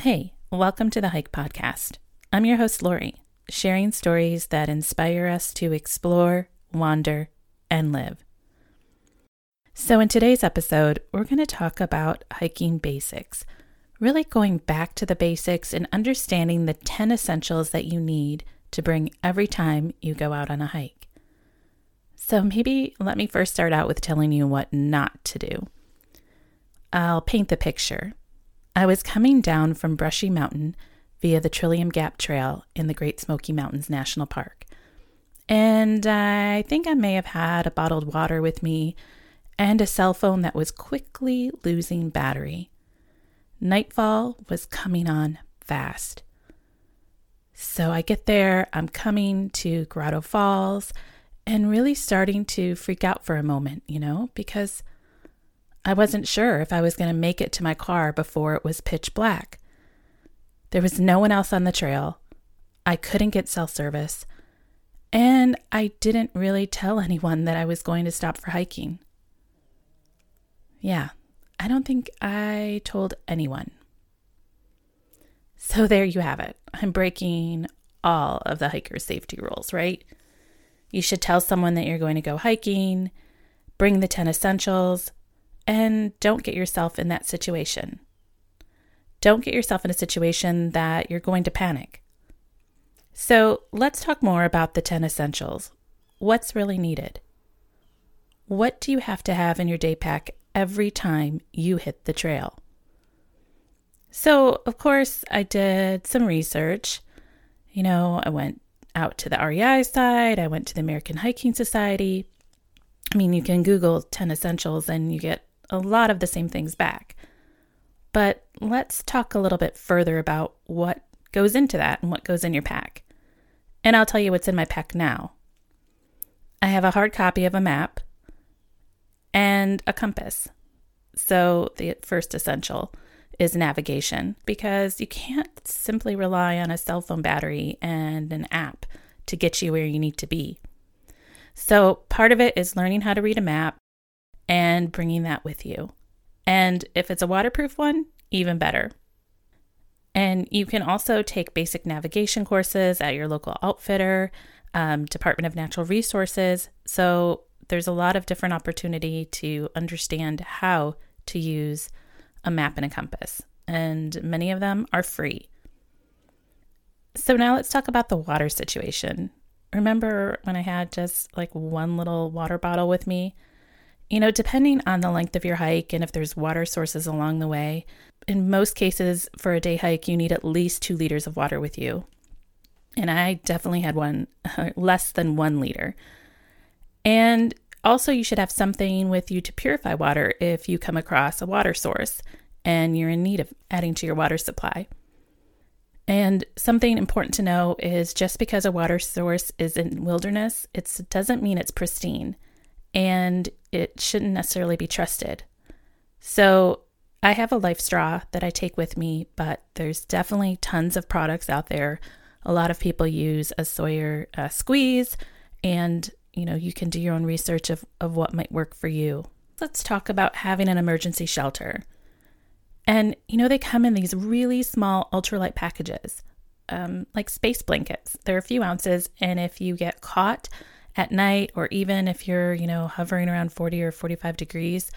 Hey, welcome to the Hike Podcast. I'm your host, Lori, sharing stories that inspire us to explore, wander, and live. So, in today's episode, we're going to talk about hiking basics, really going back to the basics and understanding the 10 essentials that you need to bring every time you go out on a hike. So, maybe let me first start out with telling you what not to do. I'll paint the picture. I was coming down from Brushy Mountain via the Trillium Gap Trail in the Great Smoky Mountains National Park. And I think I may have had a bottled water with me and a cell phone that was quickly losing battery. Nightfall was coming on fast. So I get there, I'm coming to Grotto Falls and really starting to freak out for a moment, you know, because I wasn't sure if I was going to make it to my car before it was pitch black. There was no one else on the trail. I couldn't get cell service. And I didn't really tell anyone that I was going to stop for hiking. Yeah, I don't think I told anyone. So there you have it. I'm breaking all of the hiker's safety rules, right? You should tell someone that you're going to go hiking, bring the 10 essentials, and don't get yourself in that situation. Don't get yourself in a situation that you're going to panic. So let's talk more about the 10 essentials. What's really needed? What do you have to have in your day pack every time you hit the trail? So, of course, I did some research. You know, I went out to the REI side, I went to the American Hiking Society. I mean, you can Google 10 essentials and you get a lot of the same things back. But let's talk a little bit further about what goes into that and what goes in your pack. And I'll tell you what's in my pack now. I have a hard copy of a map and a compass. So, the first essential is navigation because you can't simply rely on a cell phone battery and an app to get you where you need to be. So, part of it is learning how to read a map and bringing that with you. And if it's a waterproof one, even better. And you can also take basic navigation courses at your local outfitter, um, Department of Natural Resources. So there's a lot of different opportunity to understand how to use a map and a compass. And many of them are free. So now let's talk about the water situation. Remember when I had just like one little water bottle with me? You know, depending on the length of your hike and if there's water sources along the way, in most cases for a day hike, you need at least two liters of water with you. And I definitely had one less than one liter. And also, you should have something with you to purify water if you come across a water source and you're in need of adding to your water supply. And something important to know is just because a water source is in wilderness, it doesn't mean it's pristine and it shouldn't necessarily be trusted. So I have a LifeStraw that I take with me, but there's definitely tons of products out there. A lot of people use a Sawyer uh, squeeze, and you know you can do your own research of, of what might work for you. Let's talk about having an emergency shelter. And you know they come in these really small ultralight packages, um, like space blankets. They're a few ounces, and if you get caught at night, or even if you're, you know, hovering around 40 or 45 degrees,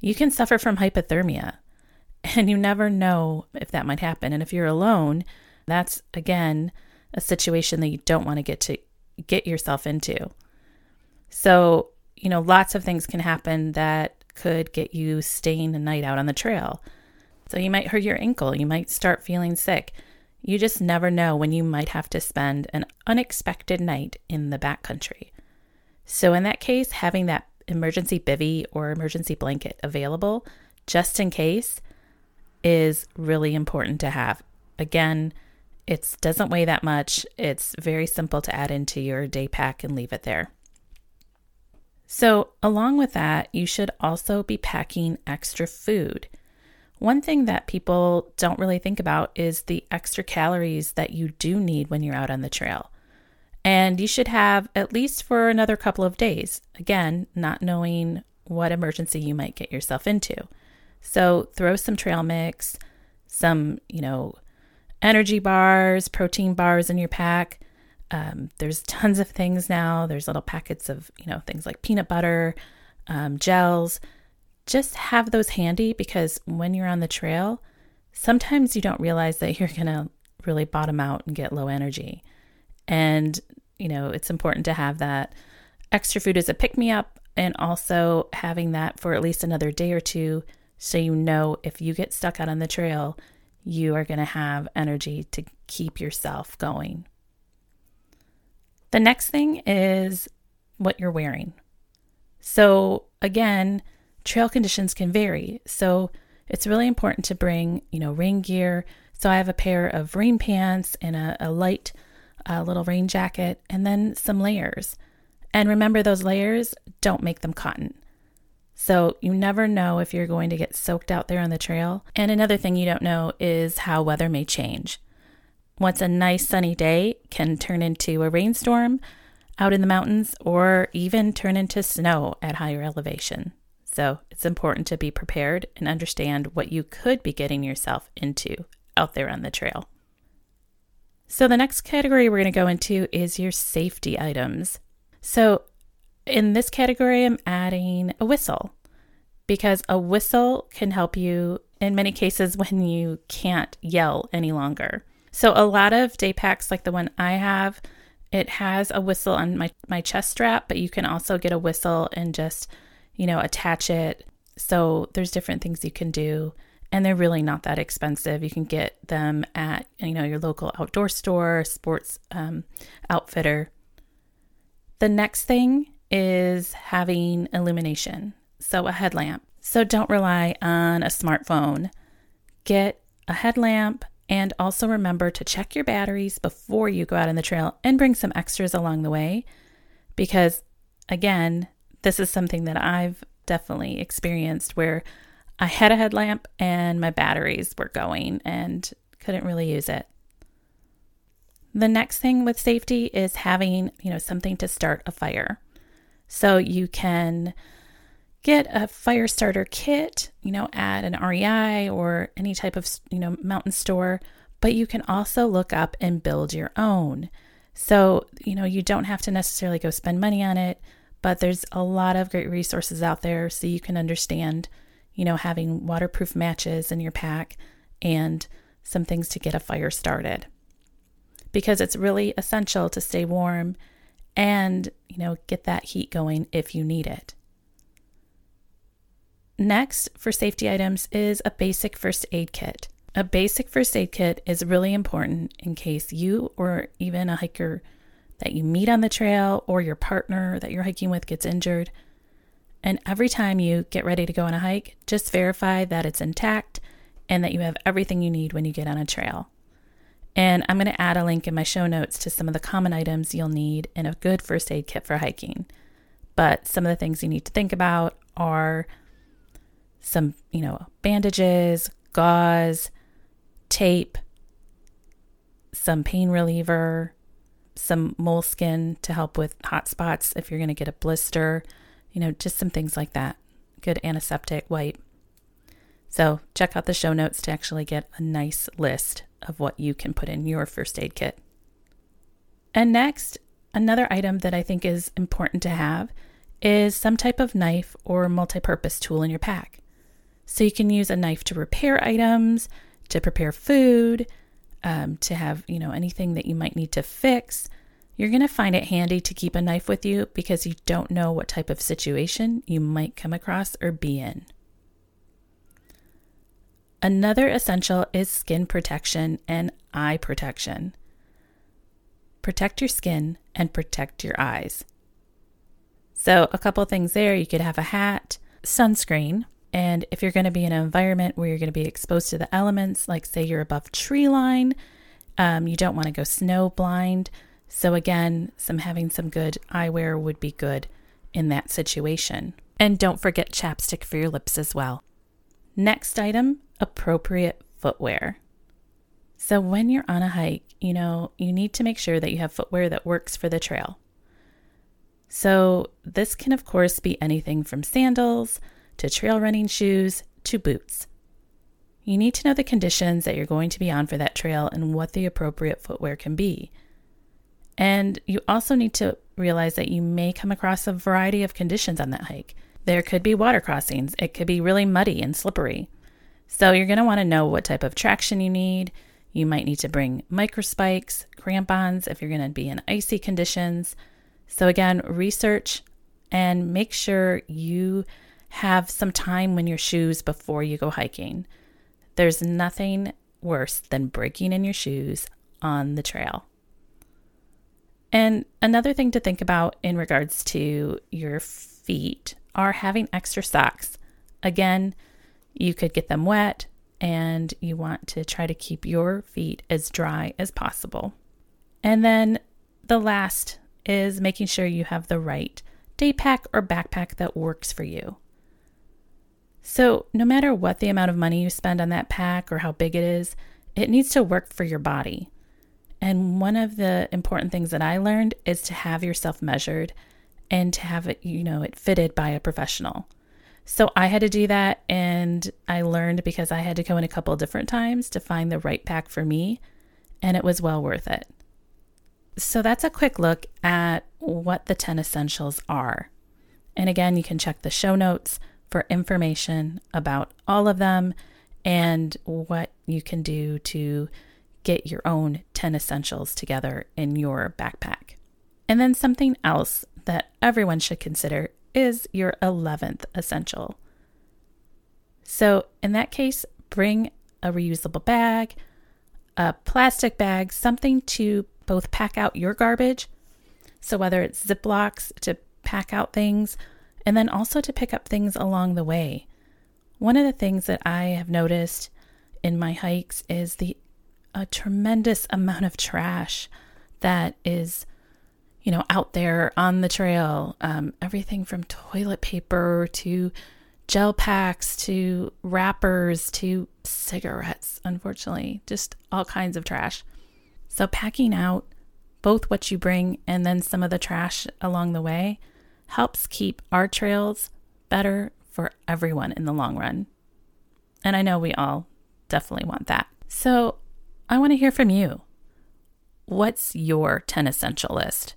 you can suffer from hypothermia. And you never know if that might happen. And if you're alone, that's again a situation that you don't want to get to get yourself into. So, you know, lots of things can happen that could get you staying a night out on the trail. So you might hurt your ankle, you might start feeling sick. You just never know when you might have to spend an unexpected night in the backcountry. So, in that case, having that emergency bivy or emergency blanket available just in case is really important to have. Again, it doesn't weigh that much. It's very simple to add into your day pack and leave it there. So, along with that, you should also be packing extra food. One thing that people don't really think about is the extra calories that you do need when you're out on the trail. And you should have at least for another couple of days. Again, not knowing what emergency you might get yourself into. So throw some trail mix, some, you know, energy bars, protein bars in your pack. Um, there's tons of things now. There's little packets of, you know, things like peanut butter, um, gels. Just have those handy because when you're on the trail, sometimes you don't realize that you're going to really bottom out and get low energy. And, you know, it's important to have that extra food as a pick me up and also having that for at least another day or two so you know if you get stuck out on the trail, you are going to have energy to keep yourself going. The next thing is what you're wearing. So, again, trail conditions can vary. So, it's really important to bring, you know, rain gear. So, I have a pair of rain pants and a, a light uh, little rain jacket and then some layers. And remember, those layers don't make them cotton. So you never know if you're going to get soaked out there on the trail. And another thing you don't know is how weather may change. Once a nice sunny day can turn into a rainstorm out in the mountains or even turn into snow at higher elevation. So it's important to be prepared and understand what you could be getting yourself into out there on the trail. So the next category we're going to go into is your safety items. So in this category, I'm adding a whistle because a whistle can help you in many cases when you can't yell any longer. So a lot of day packs like the one I have, it has a whistle on my, my chest strap, but you can also get a whistle and just, you know, attach it. So there's different things you can do and they're really not that expensive. You can get them at, you know, your local outdoor store, sports um, outfitter. The next thing is having illumination, so a headlamp. So don't rely on a smartphone. Get a headlamp and also remember to check your batteries before you go out on the trail and bring some extras along the way because, again, this is something that I've definitely experienced where I had a headlamp and my batteries were going and couldn't really use it. The next thing with safety is having, you know, something to start a fire. So you can get a fire starter kit, you know, at an REI or any type of, you know, mountain store, but you can also look up and build your own. So, you know, you don't have to necessarily go spend money on it, but there's a lot of great resources out there so you can understand, you know, having waterproof matches in your pack and some things to get a fire started because it's really essential to stay warm and, you know, get that heat going if you need it. Next, for safety items, is a basic first aid kit. A basic first aid kit is really important in case you or even a hiker that you meet on the trail or your partner that you're hiking with gets injured. And every time you get ready to go on a hike, just verify that it's intact and that you have everything you need when you get on a trail. And I'm going to add a link in my show notes to some of the common items you'll need in a good first aid kit for hiking. But some of the things you need to think about are some, you know, bandages, gauze, tape, some pain reliever, some moleskin to help with hot spots if you're going to get a blister, you know, just some things like that. Good antiseptic wipe. So check out the show notes to actually get a nice list of what you can put in your first aid kit. And next, another item that I think is important to have is some type of knife or multi purpose tool in your pack. So you can use a knife to repair items, to prepare food, um, to have, you know, anything that you might need to fix. You're going to find it handy to keep a knife with you because you don't know what type of situation you might come across or be in. Another essential is skin protection and eye protection. Protect your skin and protect your eyes. So, a couple things there you could have a hat, sunscreen, and if you're going to be in an environment where you're going to be exposed to the elements, like say you're above tree line, um, you don't want to go snow blind. So, again, some having some good eyewear would be good in that situation. And don't forget chapstick for your lips as well. Next item appropriate footwear. So, when you're on a hike, you know, you need to make sure that you have footwear that works for the trail. So, this can, of course, be anything from sandals to trail running shoes to boots. You need to know the conditions that you're going to be on for that trail and what the appropriate footwear can be. And you also need to realize that you may come across a variety of conditions on that hike. There could be water crossings, it could be really muddy and slippery. So you're going to want to know what type of traction you need. You might need to bring microspikes, crampons if you're going to be in icy conditions. So, again, research and make sure you have some time when your shoes before you go hiking. There's nothing worse than breaking in your shoes on the trail. And another thing to think about in regards to your feet are having extra socks. Again, you could get them wet and you want to try to keep your feet as dry as possible. And then the last is making sure you have the right day pack or backpack that works for you. So, no matter what the amount of money you spend on that pack or how big it is, it needs to work for your body. And one of the important things that I learned is to have yourself measured and to have it, you know, it fitted by a professional. So I had to do that and I learned because I had to go in a couple different times to find the right pack for me, and it was well worth it. So that's a quick look at what the 10 essentials are. And again, you can check the show notes for information about all of them and what you can do to get your own 10 essentials together in your backpack. And then something else that everyone should consider is your 11th essential. So, in that case, bring a reusable bag, a plastic bag, something to both pack out your garbage. So, whether it's Ziplocs to pack out things and then also to pick up things along the way. One of the things that I have noticed in my hikes is the a tremendous amount of trash that is you know out there on the trail um, everything from toilet paper to gel packs to wrappers to cigarettes unfortunately just all kinds of trash so packing out both what you bring and then some of the trash along the way helps keep our trails better for everyone in the long run. And I know we all definitely want that. So I want to hear from you. What's your 10 essential list?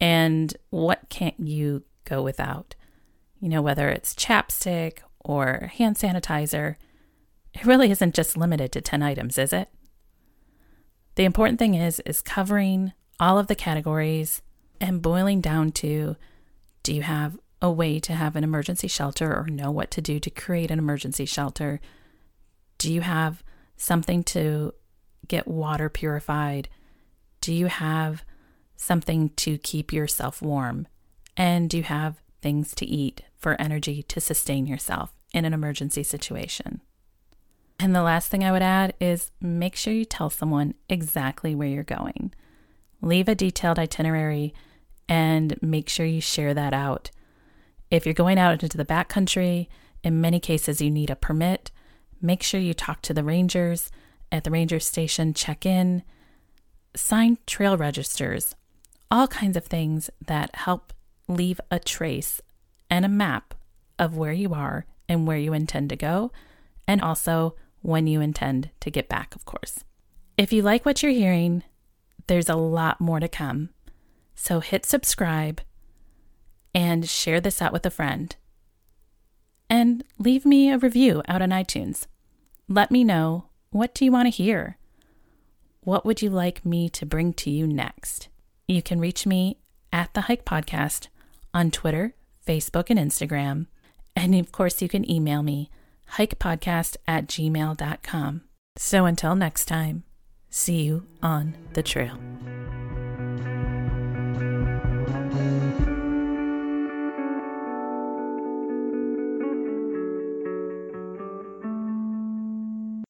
And what can't you go without? You know, whether it's chapstick or hand sanitizer, it really isn't just limited to 10 items, is it? The important thing is is covering all of the categories and boiling down to do you have a way to have an emergency shelter or know what to do to create an emergency shelter? Do you have something to get water purified? Do you have something to keep yourself warm? And do you have things to eat for energy to sustain yourself in an emergency situation? And the last thing I would add is make sure you tell someone exactly where you're going. Leave a detailed itinerary and make sure you share that out. If you're going out into the backcountry, in many cases you need a permit. Make sure you talk to the rangers at the ranger station, check in, sign trail registers, all kinds of things that help leave a trace and a map of where you are and where you intend to go, and also when you intend to get back, of course. If you like what you're hearing, there's a lot more to come. So hit subscribe and share this out with a friend. And leave me a review out on iTunes. Let me know what do you want to hear? What would you like me to bring to you next? You can reach me at the Hike Podcast on Twitter, Facebook, and Instagram. And of course, you can email me hikepodcast at gmail.com. So until next time, see you on the trail.